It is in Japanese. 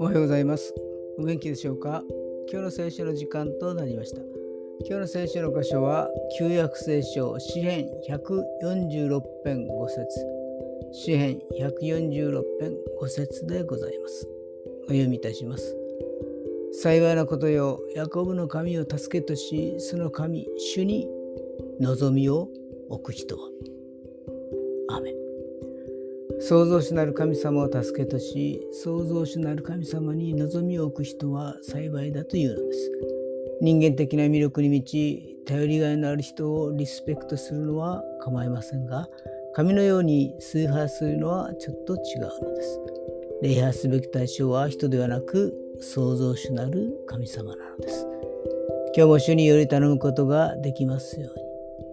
おはようございます。お元気でしょうか？今日の聖書の時間となりました。今日の聖書の箇所は旧約聖書詩編146編5節詩編146編5節でございます。お読みいたします。幸いなことよ、ヤコブの神を助けとし、その神、主に望みを置く人は。アメ創造主なる神様を助けとし、創造主なる神様に望みを置く人は幸いだというのです。人間的な魅力に満ち、頼りがいのある人をリスペクトするのは構いませんが、神のように崇拝するのはちょっと違うのです。礼拝すべき対象は人ではなく創造主なる神様なのです。今日も主により頼むことができますように。